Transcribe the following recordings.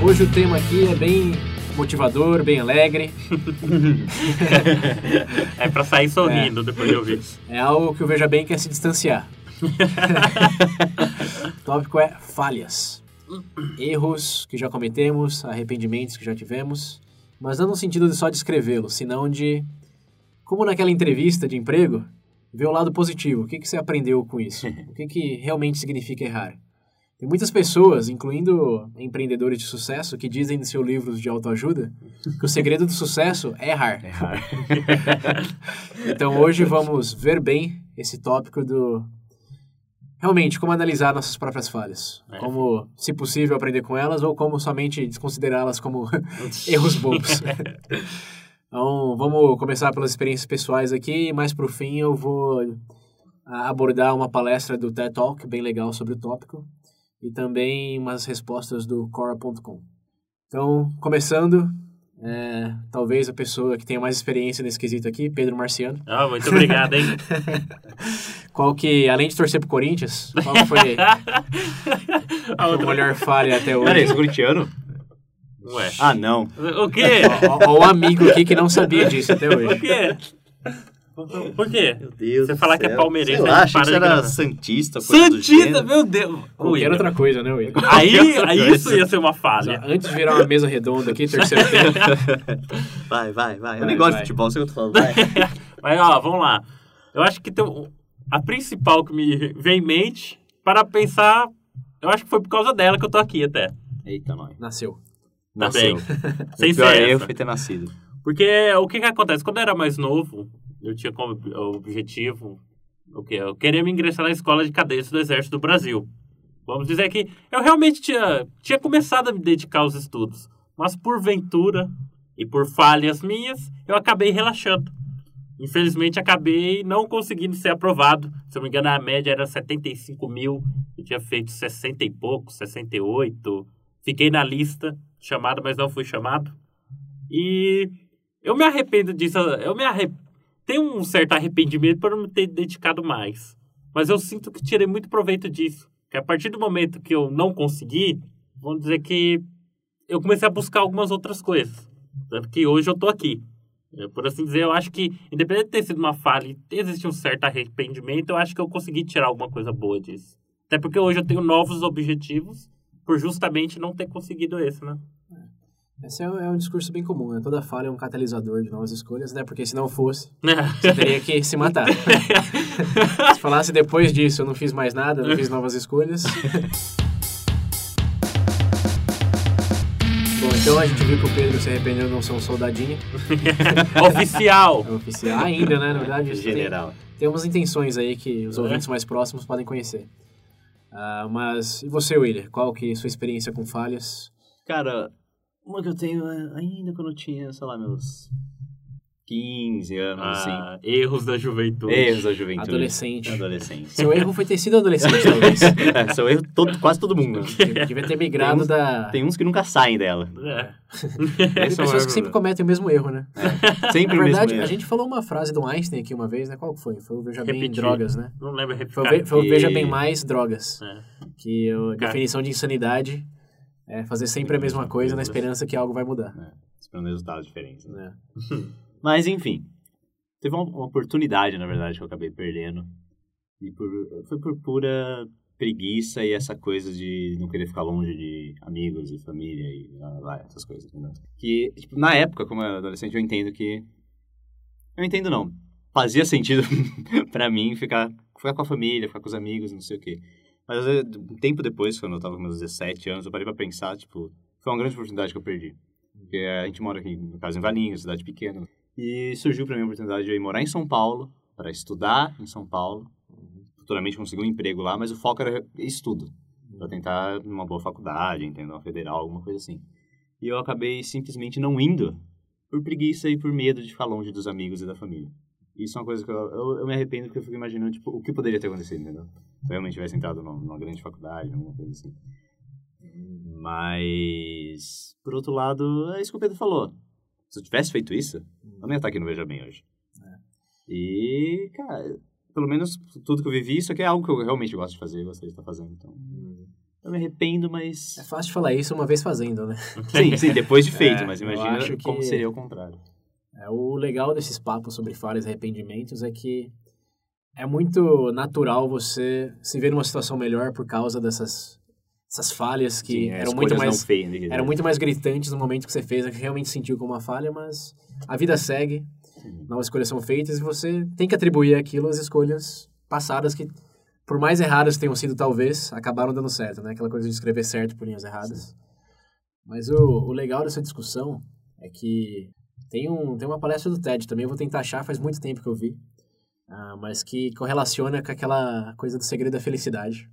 Hoje o tema aqui é bem motivador, bem alegre. é para sair sorrindo é. depois de ouvir. É algo que o Veja Bem quer se distanciar. o tópico é falhas. Erros que já cometemos, arrependimentos que já tivemos, mas não no sentido de só descrevê-los, senão de, como naquela entrevista de emprego, ver o lado positivo. O que, que você aprendeu com isso? O que, que realmente significa errar? Tem muitas pessoas, incluindo empreendedores de sucesso, que dizem em seus livros de autoajuda que o segredo do sucesso é errar. errar. então hoje vamos ver bem esse tópico do realmente como analisar nossas próprias falhas, é. como, se possível, aprender com elas ou como somente desconsiderá-las como erros bobos. então, vamos começar pelas experiências pessoais aqui e mais para o fim eu vou ah, abordar uma palestra do TED Talk bem legal sobre o tópico e também umas respostas do Cora.com. Então, começando, é, talvez a pessoa que tenha mais experiência nesse quesito aqui, Pedro Marciano. Ah, muito obrigado, hein? qual que, além de torcer pro Corinthians, qual foi a, outra... melhor falha até hoje? Peraí, é corintiano? Ué. Ah, não. O quê? Ó, o amigo aqui que não sabia disso até hoje. O quê? Por quê? Meu Deus Você falar que é palmeirense, Sei lá, achei que era santista. Santista, meu Deus. Qualquer outra coisa, né, Will? Aí, aí isso ia ser uma falha. Antes de virar uma mesa redonda aqui, terceiro tempo. vai, vai, vai. Eu nem gosto de futebol, sei o que eu tô falando. Vai. Mas, ó, vamos lá. Eu acho que tem a principal que me vem em mente, para pensar, eu acho que foi por causa dela que eu tô aqui até. Eita, nós. Nasceu. Nasceu. Sem ser essa. foi ter nascido. Porque o que que acontece? Quando eu era mais novo, eu tinha como objetivo o que eu queria me ingressar na escola de cadetes do Exército do Brasil. Vamos dizer que eu realmente tinha, tinha começado a me dedicar aos estudos, mas por ventura e por falhas minhas, eu acabei relaxando. Infelizmente, acabei não conseguindo ser aprovado. Se eu não me engano, a média era 75 mil. Eu tinha feito 60 e pouco, 68. Fiquei na lista, chamado, mas não fui chamado. E eu me arrependo disso. Eu me arrependo tenho um certo arrependimento por não ter dedicado mais. Mas eu sinto que tirei muito proveito disso. Que a partir do momento que eu não consegui, vamos dizer que eu comecei a buscar algumas outras coisas. Tanto que hoje eu tô aqui. Por assim dizer, eu acho que, independente de ter sido uma falha e existir um certo arrependimento, eu acho que eu consegui tirar alguma coisa boa disso. Até porque hoje eu tenho novos objetivos por justamente não ter conseguido esse, né? Esse é, é um discurso bem comum, né? Toda falha é um catalisador de novas escolhas, né? Porque se não fosse, você teria que se matar. se falasse depois disso, eu não fiz mais nada, não fiz novas escolhas. Bom, então a gente viu que o Pedro se arrependeu de não ser um soldadinho. Oficial! É oficial ainda, né? Na verdade, General. Tem, tem umas intenções aí que os ouvintes mais próximos podem conhecer. Uh, mas, e você, William? Qual que é a sua experiência com falhas? Cara, uma que eu tenho é, ainda quando eu tinha, sei lá, meus 15 anos, ah, assim. Erros da juventude. Erros da juventude. Adolescente. Adolescente. Seu erro foi ter sido adolescente, talvez. é, seu erro, todo, quase todo mundo. Devia ter migrado tem uns, da... Tem uns que nunca saem dela. É. tem pessoas que sempre cometem o mesmo erro, né? É. Sempre Na verdade, o mesmo a gente falou uma frase do Einstein aqui uma vez, né? Qual foi? Foi o Veja Repetir. Bem Drogas, né? Não lembro. Foi, foi o Veja Bem Mais Drogas. É. Que a definição de insanidade é fazer sempre a mesma coisa na esperança que algo vai mudar. É, esperando resultados diferentes, né? É. Mas, enfim, teve uma, uma, oportunidade, na verdade, que eu acabei perdendo. E por, foi por pura preguiça e essa coisa de não querer ficar longe de amigos e família e lá, essas coisas. Né? Que, tipo, na época, como adolescente, eu entendo que... Eu entendo não. Fazia sentido para mim ficar, ficar com a família, ficar com os amigos, não sei o quê. Mas um tempo depois, quando eu tava com meus 17 anos, eu parei pra pensar, tipo, foi uma grande oportunidade que eu perdi. Porque a gente mora aqui, no caso, em Valinhos, cidade pequena. E surgiu pra mim a oportunidade de eu ir morar em São Paulo, para estudar em São Paulo. Futuramente conseguir um emprego lá, mas o foco era estudo. Pra tentar uma boa faculdade, entendeu? Uma federal, alguma coisa assim. E eu acabei simplesmente não indo por preguiça e por medo de ficar longe dos amigos e da família. Isso é uma coisa que eu, eu, eu me arrependo porque eu fico imaginando, tipo, o que poderia ter acontecido, entendeu? Se eu realmente tivesse entrado numa, numa grande faculdade, alguma coisa assim. Mas, por outro lado, é isso que o Pedro falou. Se eu tivesse feito isso, eu não ia estar aqui no Veja Bem hoje. É. E, cara, pelo menos tudo que eu vivi, isso aqui é algo que eu realmente gosto de fazer, gostaria de estar fazendo. Então, hum. eu me arrependo, mas... É fácil falar isso uma vez fazendo, né? sim, sim, depois de feito, é, mas imagina como que... seria o contrário. É, o legal desses papos sobre falhas e arrependimentos é que é muito natural você se ver numa situação melhor por causa dessas essas falhas que Sim, eram muito mais feias, eram muito mais gritantes no momento que você fez, que realmente sentiu como uma falha, mas a vida segue, Sim. novas escolhas são feitas e você tem que atribuir aquilo às escolhas passadas que por mais erradas tenham sido talvez, acabaram dando certo, né? Aquela coisa de escrever certo por linhas erradas. Sim. Mas o, o legal dessa discussão é que tem, um, tem uma palestra do TED também, eu vou tentar achar, faz muito tempo que eu vi, uh, mas que correlaciona com aquela coisa do segredo da felicidade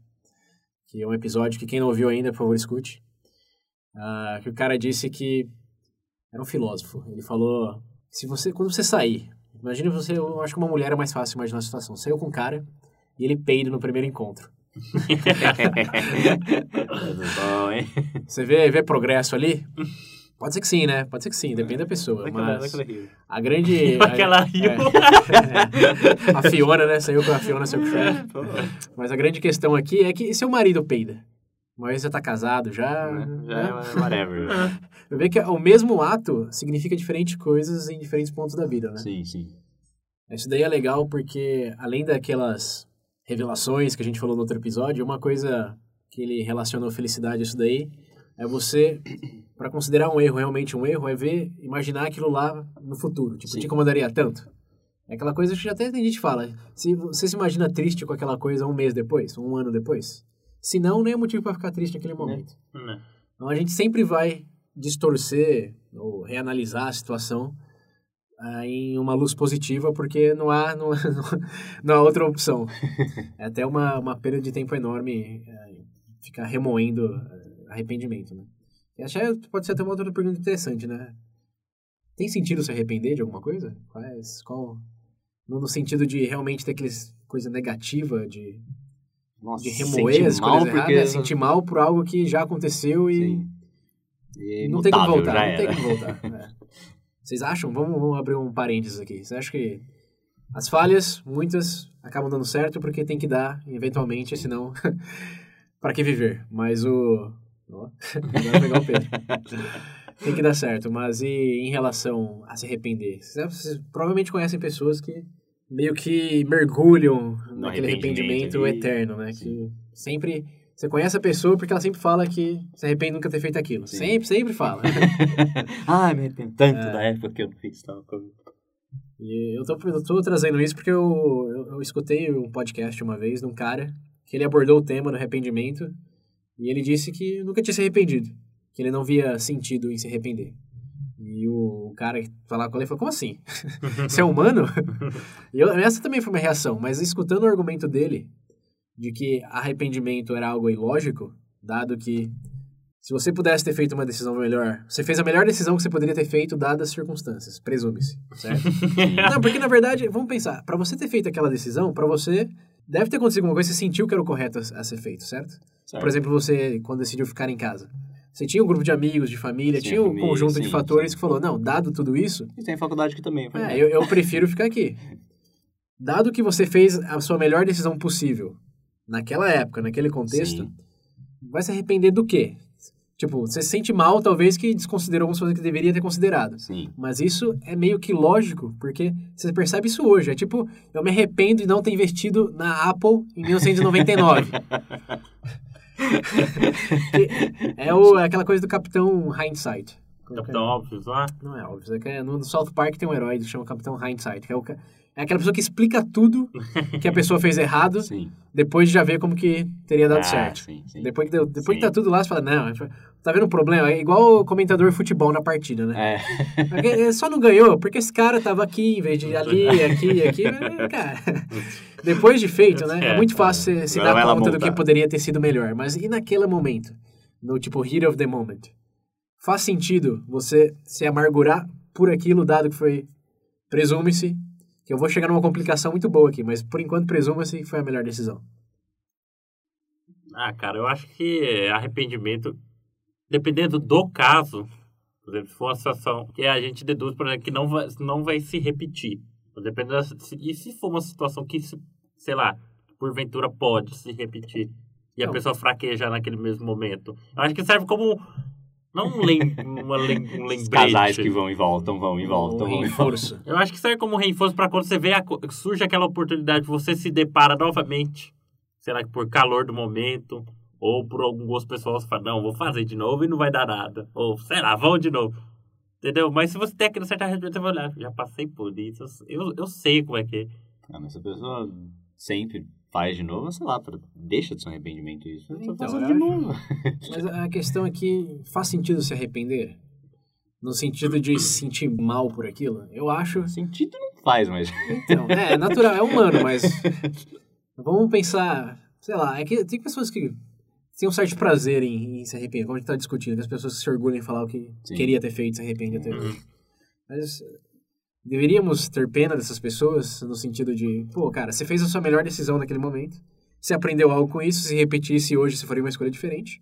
que é um episódio que quem não ouviu ainda, por favor, escute. Uh, que o cara disse que era um filósofo. Ele falou: se você, quando você sair, imagina você, eu acho que uma mulher é mais fácil imaginar a situação. Saiu com um cara e ele peida no primeiro encontro. bom, hein? Você vê, vê progresso ali? Pode ser que sim, né? Pode ser que sim, depende da pessoa. mas a grande. Aquela rio. É, é, a Fiona, né? Saiu com a Fiona, seu chefe. Mas a grande questão aqui é que seu marido peida. Uma vez você tá casado já. É, já né? é whatever. Eu vejo que o mesmo ato significa diferentes coisas em diferentes pontos da vida, né? Sim, sim. Isso daí é legal porque, além daquelas revelações que a gente falou no outro episódio, uma coisa que ele relacionou felicidade a isso daí é você para considerar um erro realmente um erro é ver, imaginar aquilo lá no futuro. Tipo, Sim. te incomodaria tanto? É aquela coisa que até tem gente que fala. Se você se imagina triste com aquela coisa um mês depois, um ano depois, se não, nem é motivo para ficar triste naquele momento. Né? Então a gente sempre vai distorcer ou reanalisar a situação ah, em uma luz positiva, porque não há, não, não há outra opção. É até uma, uma perda de tempo enorme é, ficar remoendo eh, arrependimento, né? Achar pode ser até uma outra pergunta interessante, né? Tem sentido se arrepender de alguma coisa? Quais, qual, no sentido de realmente ter aquela coisa negativa de, Nossa, de remoer as coisas erradas, é sentir mal por algo que já aconteceu e, e não, tem como voltar, não tem como voltar. É. Vocês acham? Vamos, vamos abrir um parênteses aqui. Você acha que as falhas, muitas, acabam dando certo porque tem que dar, eventualmente, senão, para que viver? Mas o, Ó, vai pegar o Pedro. Tem que dar certo, mas e em relação a se arrepender? Vocês, vocês provavelmente conhecem pessoas que meio que mergulham no naquele arrependimento, arrependimento eterno, né? Sim. Que sempre você conhece a pessoa porque ela sempre fala que se arrepende de nunca ter feito aquilo. Sim. Sempre, sempre fala. ah, me arrependo tanto é. da época que eu fiz tal coisa. E eu tô, eu tô trazendo isso porque eu, eu, eu escutei um podcast uma vez de um cara que ele abordou o tema do arrependimento e ele disse que nunca tinha se arrependido, que ele não via sentido em se arrepender. E o cara que falava com ele falou: Como assim? Você é humano? e eu, essa também foi uma reação, mas escutando o argumento dele de que arrependimento era algo ilógico, dado que se você pudesse ter feito uma decisão melhor, você fez a melhor decisão que você poderia ter feito dadas as circunstâncias, presume-se, certo? não, porque na verdade, vamos pensar, para você ter feito aquela decisão, para você deve ter acontecido alguma coisa, você sentiu que era o correto a, a ser feito, certo? certo? Por exemplo, você, quando decidiu ficar em casa. Você tinha um grupo de amigos, de família, sim, tinha um família, conjunto sim, de fatores sim. que falou, não, dado tudo isso... E tem faculdade aqui também. É, eu, eu prefiro ficar aqui. Dado que você fez a sua melhor decisão possível, naquela época, naquele contexto, vai se arrepender do quê? Tipo, você se sente mal, talvez, que desconsiderou algumas coisas que deveria ter considerado. Sim. Mas isso é meio que lógico, porque você percebe isso hoje. É tipo, eu me arrependo de não ter investido na Apple em 1999. é o, é aquela coisa do capitão hindsight. Capitão Óbvios lá? Não é óbvio. É que é no South Park tem um herói que chama Capitão Hindsight, que é, o, é aquela pessoa que explica tudo que a pessoa fez errado, Sim. depois de já ver como que teria dado Ah, certo. sim, sim. Depois, que, depois que tá tudo lá, você fala, não, tá vendo o problema? É igual o comentador de futebol na partida, né? É. Só não ganhou porque esse cara tava aqui em vez de ali, aqui, aqui. É, Cara, depois de feito, né? É É, muito fácil se dar conta do que poderia ter sido melhor. Mas e naquele momento? No tipo, heat of the moment? Faz sentido você se amargurar por aquilo, dado que foi. Presume-se. Que eu vou chegar numa complicação muito boa aqui, mas por enquanto presuma-se que foi a melhor decisão. Ah, cara, eu acho que arrependimento, dependendo do caso, por exemplo, se for uma situação que a gente deduz, por exemplo, que não vai, não vai se repetir. Dependendo da, se- e se for uma situação que, se, sei lá, porventura pode se repetir e a Não. pessoa fraquejar naquele mesmo momento. Eu acho que serve como, não um, lem, uma lem, um Os lembrete. casais que vão e voltam, vão e voltam. Um vão e reforço. Eu acho que serve como reforço para quando você vê a, surge aquela oportunidade, você se depara novamente, será que por calor do momento, ou por algum gosto pessoal, você fala, não, vou fazer de novo e não vai dar nada. Ou, sei lá, vamos de novo. Entendeu? Mas se você tem aquele certo arrependimento, você vai olhar, já passei por isso, eu, eu sei como é que é. Ah, mas se a pessoa sempre faz de novo, sei lá, pra- deixa de ser um arrependimento isso. Eu tô Então, fazendo eu de novo. Mas a questão é que faz sentido se arrepender? No sentido de se sentir mal por aquilo? Eu acho. Sentido não faz, mas. Então, é, é natural, é humano, mas. Vamos pensar. Sei lá, é que tem pessoas que têm um certo prazer em, em se arrepender, como a gente tá discutindo, que as pessoas se orgulham em falar o que Sim. queria ter feito, se arrepende de ter feito. Mas deveríamos ter pena dessas pessoas, no sentido de, pô, cara, você fez a sua melhor decisão naquele momento, você aprendeu algo com isso, se repetisse hoje, você faria uma escolha diferente.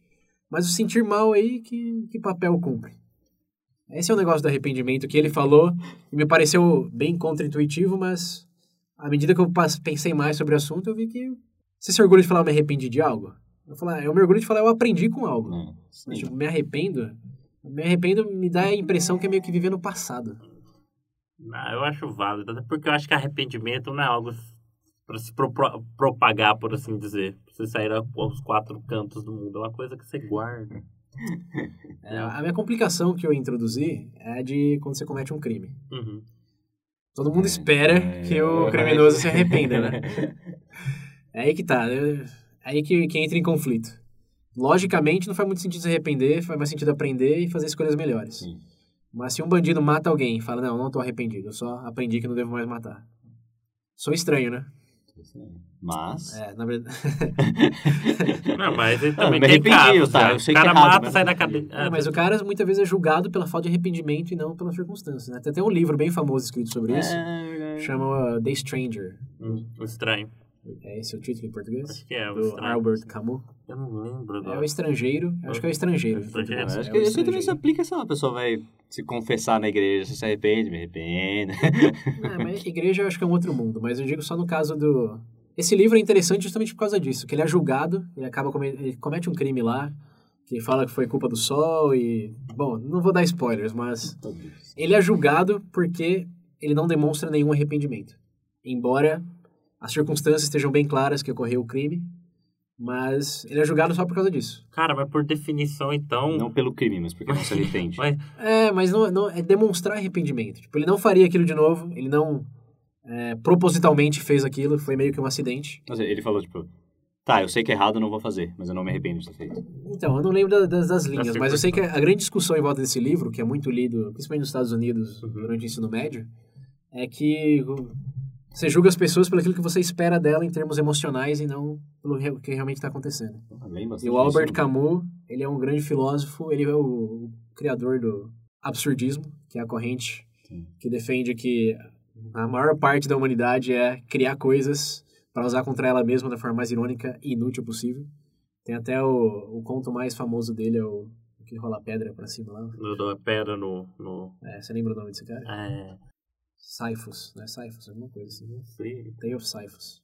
Mas o sentir mal aí, que, que papel cumpre? Esse é o negócio do arrependimento que ele falou e me pareceu bem contra-intuitivo, mas à medida que eu pensei mais sobre o assunto, eu vi que você se orgulha de falar eu me arrependi de algo? Eu falar, eu me orgulho de falar eu aprendi com algo. É, Mas, tipo, me arrependo, me arrependo me dá a impressão que é meio que viver no passado. Ah, eu acho válido, até porque eu acho que arrependimento não é algo para se pro- pro- propagar, por assim dizer. Pra você sair aos quatro cantos do mundo. É uma coisa que você guarda. É, a minha complicação que eu introduzi é de quando você comete um crime. Uhum. Todo mundo espera É. que o criminoso se arrependa, né? É aí que tá. É aí que, que entra em conflito. Logicamente, não faz muito sentido se arrepender, faz mais sentido aprender e fazer escolhas melhores. Sim. Mas se um bandido mata alguém e fala, não, não tô arrependido, eu só aprendi que não devo mais matar. Sou estranho, né? Mas. É, na verdade. Não, mas ele também me tem casos. tá, eu sei o que é cara errado, mata, mas sai da cadeia. É, mas o cara muitas vezes é julgado pela falta de arrependimento e não pelas circunstâncias. Né? Tem até um livro bem famoso escrito sobre isso. É, Chama uh, The Stranger. Hum, o estranho. É esse o título em português? Acho que é o Do estranho. Albert Camus. Eu não lembro. É agora. o estrangeiro. Acho que é o estrangeiro. em Estrangeiro. acho É que isso também se aplica se uma pessoa vai se confessar na igreja, você se arrepende, me arrependo. É, mas igreja eu acho que é um outro mundo. Mas eu digo só no caso do... Esse livro é interessante justamente por causa disso. Que ele é julgado, ele acaba come... ele comete um crime lá, que fala que foi culpa do sol e... Bom, não vou dar spoilers, mas... Ele é julgado porque ele não demonstra nenhum arrependimento. Embora as circunstâncias estejam bem claras que ocorreu o crime, mas ele é julgado só por causa disso. Cara, mas por definição, então. Não pelo crime, mas porque não se arrepende. Mas, É, mas não, não- é demonstrar arrependimento. Tipo, ele não faria aquilo de novo, ele não é, propositalmente fez aquilo, foi meio que um acidente. Mas ele falou, tipo, tá, eu sei que é errado, eu não vou fazer, mas eu não me arrependo de ter feito. Então, eu não lembro da- das, das linhas, mas eu sei que a grande discussão em volta desse livro, que é muito lido, principalmente nos Estados Unidos, durante o ensino médio, é que você julga as pessoas pelo aquilo que você espera dela em termos emocionais e não pelo que realmente está acontecendo. E o Albert disso. Camus, ele é um grande filósofo, ele é o, o criador do absurdismo, que é a corrente Sim. que defende que a maior parte da humanidade é criar coisas para usar contra ela mesma da forma mais irônica e inútil possível. Tem até o, o conto mais famoso dele, é o o que rola pedra pra cima lá. eu dou a pedra no. no É, você lembra o nome desse cara? é, Sisyphus, né? Sisyphus, alguma coisa assim. sei. Tale of Sisyphus.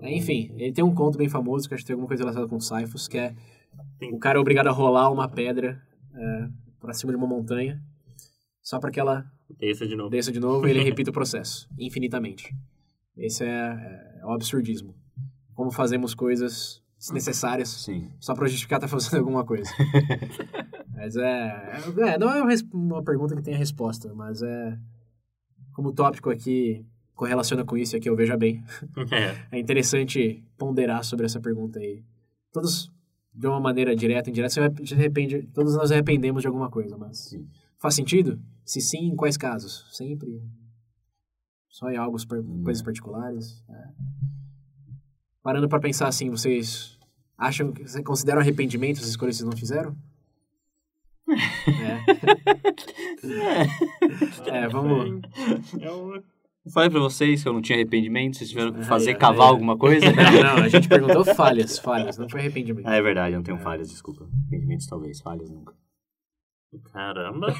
É, enfim, ele tem um conto bem famoso que acho que tem alguma coisa relacionada com Sisyphus, que é o cara é obrigado a rolar uma pedra é, pra cima de uma montanha só para que ela é de novo. desça de novo e ele repita o processo, infinitamente. Esse é, é, é o absurdismo. Como fazemos coisas desnecessárias Sim. só pra justificar estar fazendo alguma coisa. Mas é, é. Não é uma pergunta que tenha resposta, mas é. Como o tópico aqui correlaciona com isso e aqui eu veja bem. É. é interessante ponderar sobre essa pergunta aí. Todos, de uma maneira direta, indireta, se arrepende, todos nós arrependemos de alguma coisa, mas. Sim. Faz sentido? Se sim, em quais casos? Sempre. Só em algo, coisas particulares. É. Parando para pensar assim, vocês acham que você consideram arrependimento as escolhas que vocês não fizeram? É. é, vamos. Eu falei pra vocês que eu não tinha arrependimento, vocês tiveram que fazer, é, cavar é. alguma coisa? Não, não, a gente perguntou falhas, falhas, não foi arrependimento. Ah, é verdade, eu não tenho é. falhas, desculpa. Arrependimentos talvez, falhas nunca. Caramba!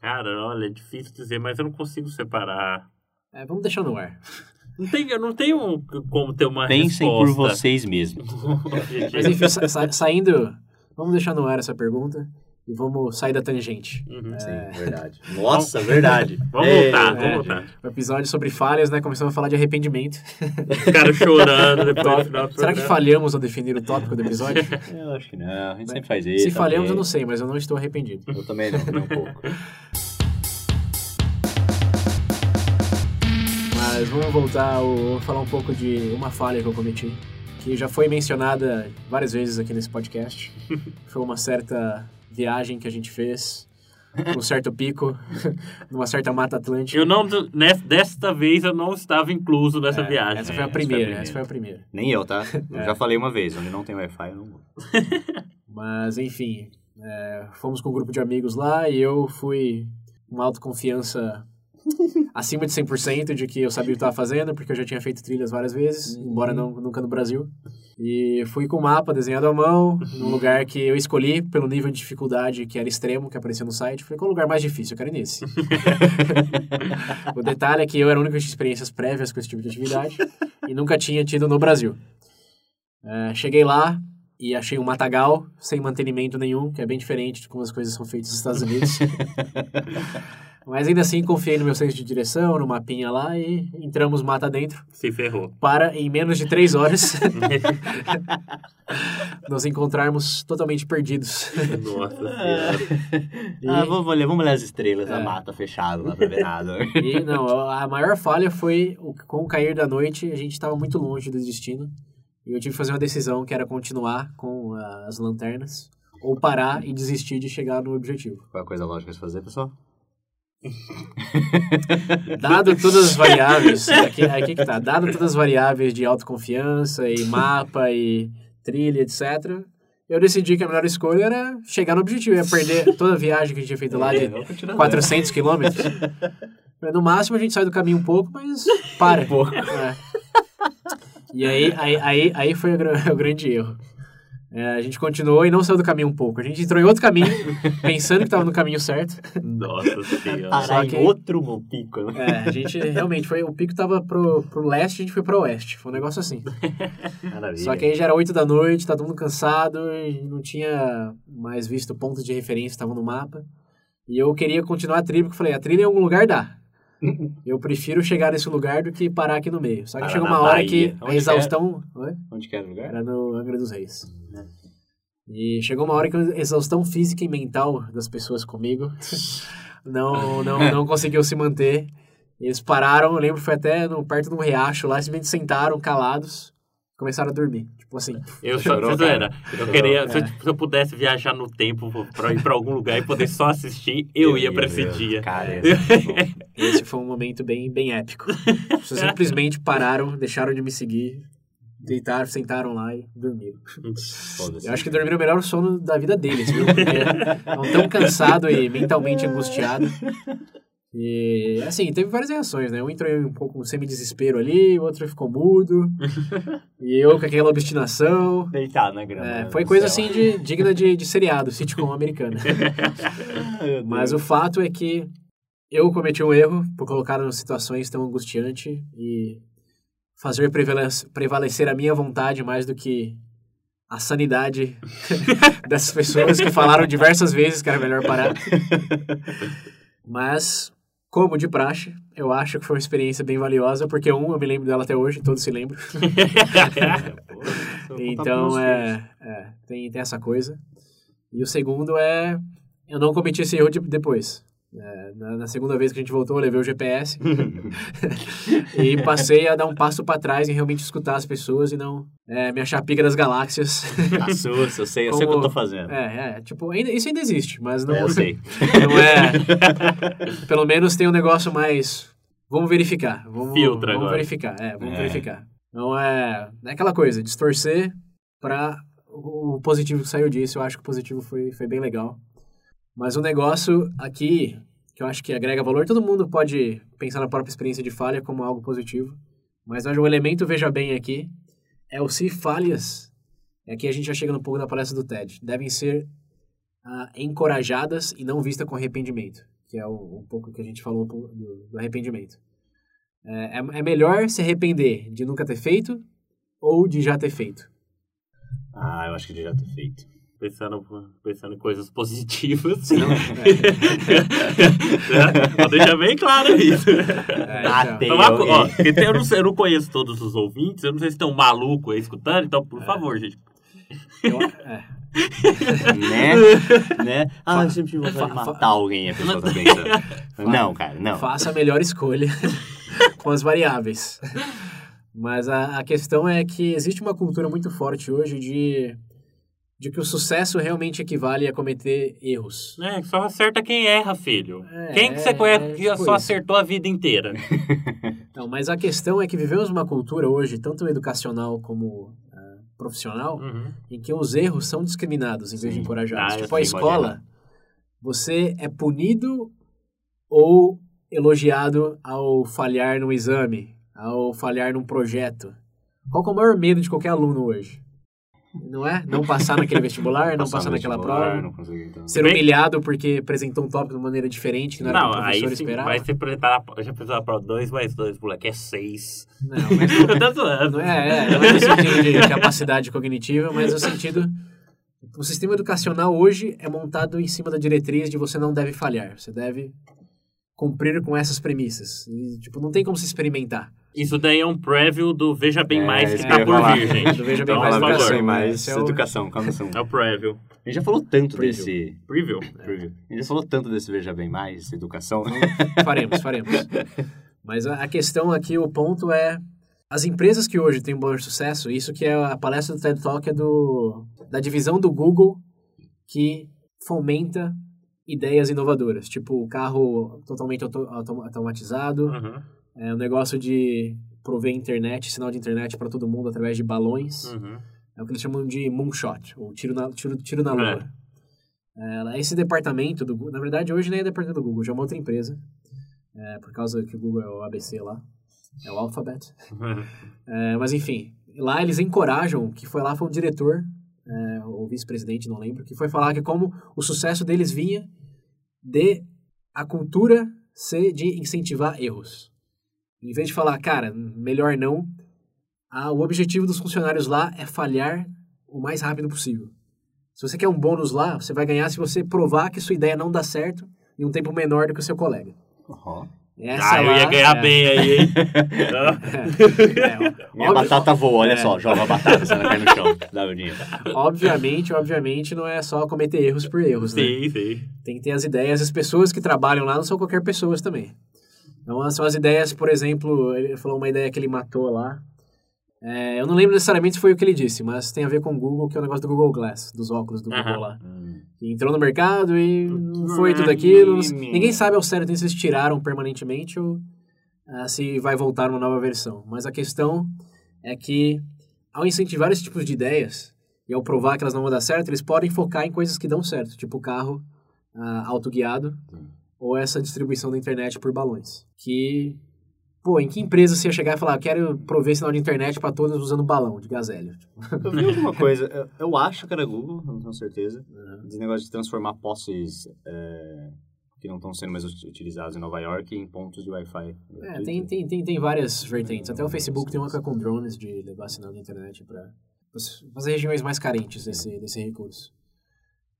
Cara, olha, é difícil dizer, mas eu não consigo separar. É, vamos deixar no ar. Não tem, eu não tenho como ter uma Pensem resposta. por vocês mesmos. mas enfim, sa saindo Vamos deixar no ar essa pergunta e vamos sair da tangente. Uhum. É... Sim, verdade. Nossa, verdade. vamos voltar, é, vamos voltar. O episódio sobre falhas, né? Começamos a falar de arrependimento. Os caras chorando depois final Será que falhamos ao definir o tópico do episódio? Eu acho que não. A gente sempre faz isso. Se falhamos, eu não sei, mas eu não estou arrependido. Eu também não, nem um pouco. Mas vamos voltar, vou falar um pouco de uma falha que eu cometi que já foi mencionada várias vezes aqui nesse podcast. foi uma certa viagem que a gente fez um certo pico, numa certa mata atlântica. Eu não, desta vez eu não estava incluso nessa é, viagem. Essa foi a primeira, essa foi a primeira. Nem eu, tá? Eu é. já falei uma vez, onde não tem Wi-Fi eu não vou. Mas, enfim, é, fomos com um grupo de amigos lá e eu fui com uma autoconfiança acima de 100% de que eu sabia o que estava fazendo, porque eu já tinha feito trilhas várias vezes, uhum. embora não, nunca no Brasil. E fui com o mapa desenhado à mão, num lugar que eu escolhi pelo nível de dificuldade que era extremo, que aparecia no site. Falei, qual o lugar mais difícil? Eu quero ir nesse. o detalhe é que eu era o único que tinha experiências prévias com esse tipo de atividade e nunca tinha tido no Brasil. É, cheguei lá, e achei um matagal sem mantenimento nenhum, que é bem diferente de como as coisas são feitas nos Estados Unidos. Mas ainda assim, confiei no meu senso de direção, no mapinha lá e entramos mata dentro. Se ferrou. Para, em menos de três horas, nos encontrarmos totalmente perdidos. Nossa Senhora. E... Ah, vamos olhar, vamos olhar as estrelas é. da mata fechada lá pra ver nada. E, não, a maior falha foi com o cair da noite, a gente estava muito longe do destino. E eu tive que fazer uma decisão que era continuar com as lanternas ou parar e desistir de chegar no objetivo. Qual é a coisa lógica de fazer, pessoal? Dado todas as variáveis, aqui, aqui que tá, dado todas as variáveis de autoconfiança e mapa e trilha, etc., eu decidi que a melhor escolha era chegar no objetivo, ia perder toda a viagem que a gente tinha feito lá de 400 quilômetros. No máximo a gente sai do caminho um pouco, mas para. Um pouco. É. E aí, aí, aí, aí foi o grande erro. É, a gente continuou e não saiu do caminho um pouco. A gente entrou em outro caminho, pensando que estava no caminho certo. Nossa senhora. Só que, outro pico, né? É, a gente realmente foi. O pico estava pro, pro leste, a gente foi pro oeste. Foi um negócio assim. Maravilha. Só que aí já era 8 da noite, tá todo mundo cansado, e não tinha mais visto pontos de referência, estavam no mapa. E eu queria continuar a trilha, porque eu falei, a trilha em algum lugar dá. eu prefiro chegar nesse lugar do que parar aqui no meio. Só que chegou uma hora Bahia. que a exaustão. Onde que era o lugar? Era no Angra dos Reis. Uhum. E chegou uma hora que a exaustão física e mental das pessoas comigo não, não, não conseguiu se manter. Eles pararam, eu lembro, foi até no, perto de um riacho lá, simplesmente sentaram calados começaram a dormir. Tipo assim. Eu só era. Eu queria, se, eu, se, eu, pudesse viajar no tempo para ir para algum lugar e poder só assistir, eu, eu ia para esse dia. Cara, esse foi um momento bem, bem épico. Vocês simplesmente pararam, deixaram de me seguir, deitaram, sentaram lá e dormiram. Eu acho que dormiram o melhor sono da vida deles, viu? Porque estão tão cansado e mentalmente angustiado. E, assim, teve várias reações, né? Um entrou um pouco semi-desespero ali, o outro ficou mudo. e eu com aquela obstinação. Deitado na grama. É, foi coisa, céu. assim, de, digna de, de seriado, sitcom americano. Mas o fato é que eu cometi um erro por colocar em situações tão angustiantes e fazer prevalecer a minha vontade mais do que a sanidade dessas pessoas que falaram diversas vezes que era melhor parar. Mas como de praxe, eu acho que foi uma experiência bem valiosa, porque um, eu me lembro dela até hoje, todos se lembram. então, é, é, tem, tem essa coisa. E o segundo é eu não cometi esse erro de, depois. É, na, na, segunda vez que a gente voltou, eu levei o GPS e passei a dar um passo para trás e realmente escutar as pessoas e não é, me achar pica das galáxias. Assusta, eu sei, eu Como, sei o que eu tô fazendo. É, é tipo, ainda, isso ainda existe, mas não, é, eu sei. não é. Pelo menos tem um negócio mais. Vamos verificar. Vamos, Filtra vamos agora. verificar, é, vamos é. verificar. Não é, é aquela coisa, distorcer para o positivo que saiu disso. Eu acho que o positivo foi, foi bem legal. Mas o negócio aqui, que eu acho que agrega valor, todo mundo pode pensar na própria experiência de falha como algo positivo. Mas o elemento, veja bem aqui, é o se falhas. Aqui a gente já chega no pouco da palestra do TED. Devem ser ah, encorajadas e não vistas com arrependimento, que é um, um pouco que a gente falou do, do arrependimento. É, é, é melhor se arrepender de nunca ter feito ou de já ter feito? Ah, eu acho que de já ter feito pensando, pensando em coisas positivas. Não, é. Deixar bem claro isso. É, então. ó, eu, não, eu não conheço todos os ouvintes, eu não sei se tem um maluco aí escutando, então, por é. favor, gente. Eu, é. né? né? Ah, eu sempre vou matar alguém, a pessoa tá pensando. Não, cara, não. Faça a melhor escolha com as variáveis. Mas a, a questão é que existe uma cultura muito forte hoje de de que o sucesso realmente equivale a cometer erros. É, só acerta quem erra, filho. É, quem que você conhece é, que tipo só isso. acertou a vida inteira? Não, mas a questão é que vivemos uma cultura hoje, tanto educacional como uh, profissional, uhum. em que os erros são discriminados em vez de encorajados. Ah, tipo, a escola, você é punido ou elogiado ao falhar no exame, ao falhar num projeto. Qual é o maior medo de qualquer aluno hoje? Não é? Não passar naquele vestibular, não passar, naquela prova. Não então. Ser humilhado porque apresentou um tópico de maneira diferente, que não, não era o professor aí, esperava. Vai se apresentar, já apresentou a prova 2 mais 2, moleque, é 6. Não, mas não, não é, é, não é no sentido de capacidade cognitiva, mas no sentido... O sistema educacional hoje é montado em cima da diretriz de você não deve falhar, você deve cumprir com essas premissas. E, tipo, não tem como se experimentar. Isso daí é um preview do Veja Bem é, Mais que está por vir, gente. Do Veja Bem então, Mais, por favor. Mais é o... educação, calma É o preview. A gente já falou tanto preview. desse... Preview. É. preview. A gente já falou tanto desse Veja Bem Mais, educação. faremos, faremos. Mas a questão aqui, o ponto é... As empresas que hoje têm um bom sucesso, isso que é a palestra do TED Talk é do, da divisão do Google que fomenta ideias inovadoras, tipo o carro totalmente auto, automatizado, uhum. É, o negócio de prover internet, sinal de internet para todo mundo através de balões, uhum. é o que eles chamam de moonshot, ou tiro na, tiro, tiro na lua. É. Esse departamento, do, na verdade hoje nem é departamento do Google, já é uma outra empresa, é, por causa que o Google é o ABC lá, é o Alphabet. É, mas enfim, lá eles encorajam, que foi lá foi o diretor é, ou vice-presidente, não lembro, que foi falar que como o sucesso deles vinha de a cultura ser de incentivar erros. Em vez de falar, cara, melhor não, a, o objetivo dos funcionários lá é falhar o mais rápido possível. Se você quer um bônus lá, você vai ganhar se você provar que sua ideia não dá certo em um tempo menor do que o seu colega. Uhum. Essa ah, eu ia ganhar é... bem aí, hein? é, Minha óbvio, batata voa, olha é. só, joga a batata, você não cai no chão, dá. Obviamente, obviamente, não é só cometer erros por erros, né? Sim, sim. Tem que ter as ideias, as pessoas que trabalham lá não são qualquer pessoas também. Então, são as ideias, por exemplo, ele falou uma ideia que ele matou lá, é, eu não lembro necessariamente se foi o que ele disse, mas tem a ver com o Google, que é o negócio do Google Glass, dos óculos do Google lá. Hum. entrou no mercado e foi tudo aquilo. Ninguém sabe ao certo se eles tiraram permanentemente ou uh, se vai voltar uma nova versão. Mas a questão é que, ao incentivar esse tipo de ideias e ao provar que elas não vão dar certo, eles podem focar em coisas que dão certo, tipo o carro uh, autoguiado. Ou essa distribuição da internet por balões, que Pô, em que empresa você ia chegar e falar, quero prover sinal de internet para todos usando balão de gazélio? Eu vi alguma coisa, eu, eu, acho que era Google, não tenho certeza, uhum. esse negócio de transformar posses é, que não estão sendo mais utilizados em Nova York em pontos de Wi-Fi. É, tem, tem, tem, tem várias vertentes. Até o Facebook tem uma com drones de levar sinal de internet para as regiões mais carentes desse, desse recurso.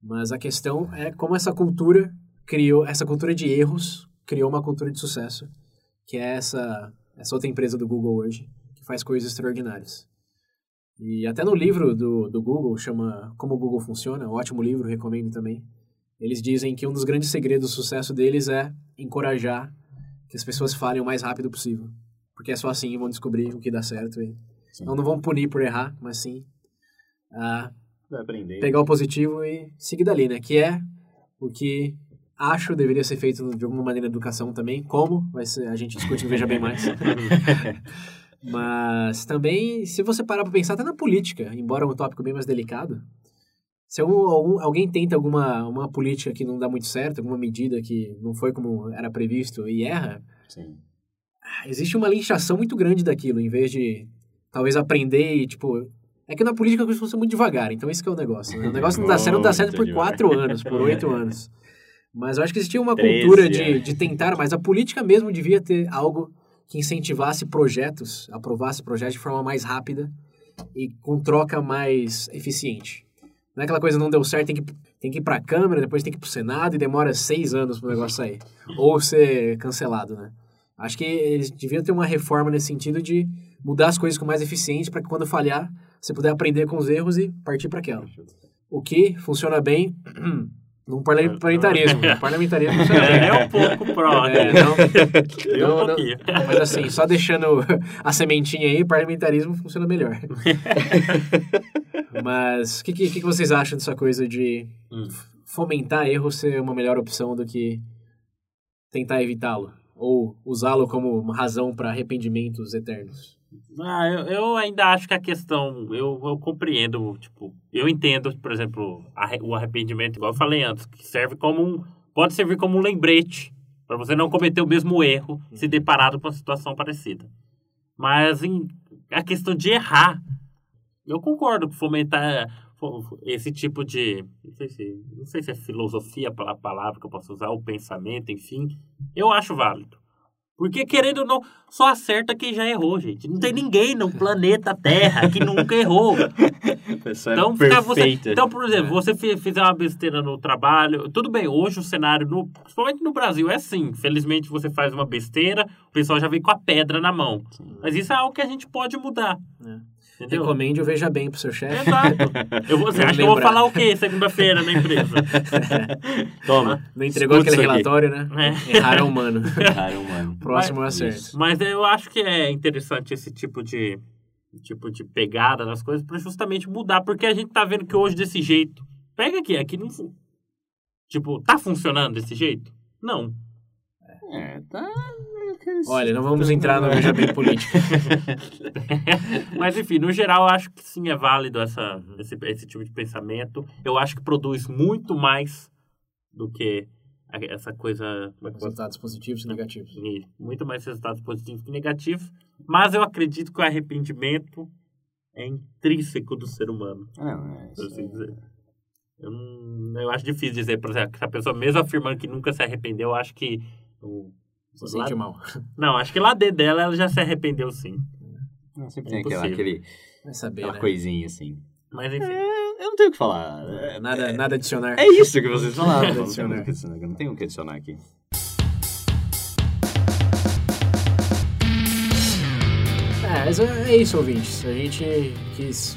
Mas a questão é como essa cultura criou, essa cultura de erros criou uma cultura de sucesso que é essa, essa outra empresa do Google hoje, que faz coisas extraordinárias. E até no livro do, do Google, chama Como o Google Funciona, um ótimo livro, recomendo também. Eles dizem que um dos grandes segredos do sucesso deles é encorajar que as pessoas falem o mais rápido possível. Porque é só assim vão descobrir o que dá certo. E não, não vão punir por errar, mas sim uh, pegar o positivo e seguir dali, né? Que é o que acho deveria ser feito de alguma maneira na educação também. Como? Vai ser, a gente discute no Veja Bem Mais. Mas também, se você parar para pensar, até na política, embora um tópico bem mais delicado, se algum, alguém tenta alguma uma política que não dá muito certo, alguma medida que não foi como era previsto e erra, Sim. existe uma linchação muito grande daquilo, em vez de talvez aprender e, tipo... É que na política as coisas muito devagar, então esse é o negócio. Né? O negócio não dá certo, não dá certo por quatro anos, por oito anos. Mas eu acho que existia uma cultura de, é. de tentar, mas a política mesmo devia ter algo que incentivasse projetos, aprovasse projetos de forma mais rápida e com troca mais eficiente. Não é aquela coisa não deu certo, tem que, tem que ir para a Câmara, depois tem que ir para o Senado e demora seis anos para o negócio sair. Ou ser cancelado, né? Acho que eles deviam ter uma reforma nesse sentido de mudar as coisas com mais eficiência para que quando falhar, você puder aprender com os erros e partir para aquela. O que funciona bem Num parlamentarismo. Parlamentarismo é, é um pouco pró. É, não, não, não, mas assim, só deixando a sementinha aí, parlamentarismo funciona melhor. mas o que, que, que, vocês acham dessa coisa de hum. fomentar erro ser uma melhor opção do que tentar evitá-lo? Ou usá-lo como razão para arrependimentos eternos? Ah, eu, eu, ainda acho que a questão, eu, eu compreendo, tipo, eu entendo, por exemplo, a, o arrependimento, igual eu falei antes, que serve como um, pode servir como um lembrete para você não cometer o mesmo erro se deparado com uma situação parecida. Mas em, a questão de errar, eu concordo com fomentar esse tipo de, não sei se, não sei se é filosofia a palavra que eu posso usar, o pensamento, enfim, eu acho válido. Porque, querendo ou não, só acerta quem já errou, gente. Não tem ninguém no planeta Terra que nunca errou. então, é você, então, por exemplo, é. você fizer uma besteira no trabalho. Tudo bem, hoje o cenário, no, principalmente no Brasil, é assim. Felizmente você faz uma besteira, o pessoal já vem com a pedra na mão. Sim. Mas isso é algo que a gente pode mudar. É. Entendeu? Recomende o Veja Bem pro seu chefe. Exato. Eu, você acha que eu vou falar o quê segunda-feira na empresa? Toma. Não entregou aquele relatório, né? É. Errar humano. Errar humano. Próximo mas, acerto. Mas eu acho que é interessante esse tipo de tipo de pegada nas coisas para justamente mudar, porque a gente tá vendo que hoje desse jeito, pega aqui, aqui não tipo, tá funcionando desse jeito? Não. É, tá Olha, não vamos entrar no Veja Bem política. Mas, enfim, no geral, eu acho que sim, é válido essa, esse, esse tipo de pensamento. Eu acho que produz muito mais do que essa coisa... É resultados positivos e negativos. Muito mais resultados positivos que negativos. Mas eu acredito que o arrependimento é intrínseco do ser humano. Não, é, por assim dizer. Eu, não, eu acho difícil dizer, por exemplo, que a pessoa mesmo afirmando que nunca se arrependeu, eu acho que o se sente mal. Não, acho que lá dentro dela ela já se arrependeu sim. Não, sempre é tem aquela, aquele, Vai saber, aquela né? coisinha assim. Mas enfim. É, eu não tenho o que falar. É, nada, é, nada adicionar. É isso que vocês falaram. não, adicionar. eu não tenho o que adicionar aqui. É, mas é isso, ouvintes. A gente quis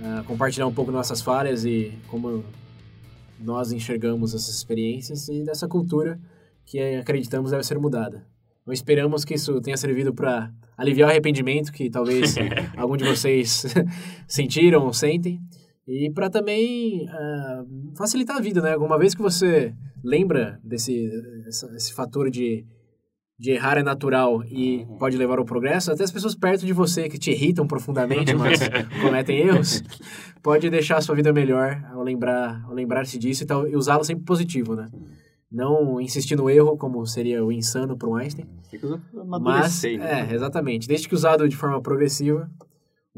uh, compartilhar um pouco nossas falhas e como nós enxergamos essas experiências e dessa cultura que acreditamos deve ser mudada. Nós esperamos que isso tenha servido para aliviar o arrependimento que talvez algum de vocês sentiram ou sentem e para também uh, facilitar a vida, né? Alguma vez que você lembra desse esse fator de, de errar é natural e uhum. pode levar ao progresso, até as pessoas perto de você que te irritam profundamente, mas cometem erros, pode deixar a sua vida melhor ao lembrar ao lembrar-se disso e, e usá-lo sempre positivo, né? Não insistir no erro, como seria o insano para um Einstein. Mas, né? é, exatamente. Desde que usado de forma progressiva,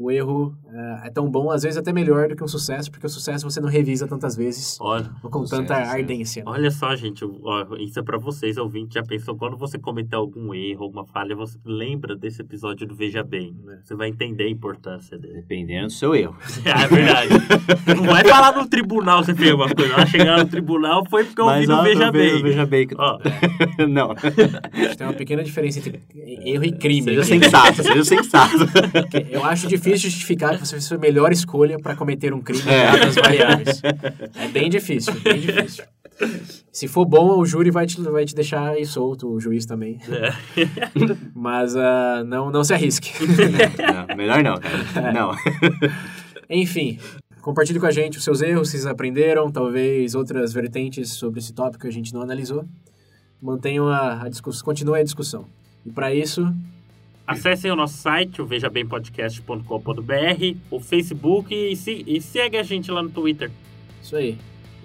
o erro é, é, tão bom, às vezes até melhor do que um sucesso, porque o sucesso você não revisa tantas vezes olha, com tanta ardência. Né? Olha só, gente, ó, isso é para vocês, ouvintes. Já pensou, quando você cometer algum erro, alguma falha, você lembra desse episódio do Veja Bem. Né? Você vai entender a importância dele. Dependendo do seu erro. é verdade. não vai falar no tribunal você fez alguma coisa. Ela chegar no tribunal foi porque eu ouvi no Veja Bem. Veja Bem. Ó. não. Tem uma pequena diferença entre erro e crime. Seja sensato, seja sensato. Eu acho difícil difícil justificar que você fez a melhor escolha para cometer um crime é. dadas variáveis. É bem difícil, bem difícil. Se for bom, o júri vai te, vai te deixar aí solto, o juiz também. É. Mas uh, não, não se arrisque. Não, melhor não, cara. É. Não. Enfim, compartilhe com a gente os seus erros, se vocês aprenderam, talvez outras vertentes sobre esse tópico que a gente não analisou. Mantenham a, a discussão, continue a discussão. E para isso, Acessem o nosso site, o vejabempodcast.com.br, o Facebook e, se, e segue a gente lá no Twitter. Isso aí.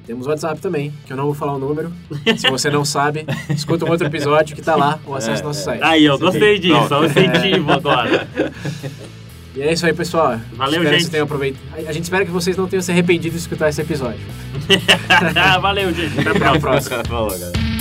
Temos WhatsApp também, que eu não vou falar o número. Se você não sabe, escuta um outro episódio que tá lá, ou acesse é, nosso site. Aí, eu gostei disso, só um incentivo agora. E é isso aí, pessoal. Valeu, espero gente. Que tenham aproveitado. A gente espera que vocês não tenham se arrependido de escutar esse episódio. Valeu, gente. Até a próxima. Falou, galera.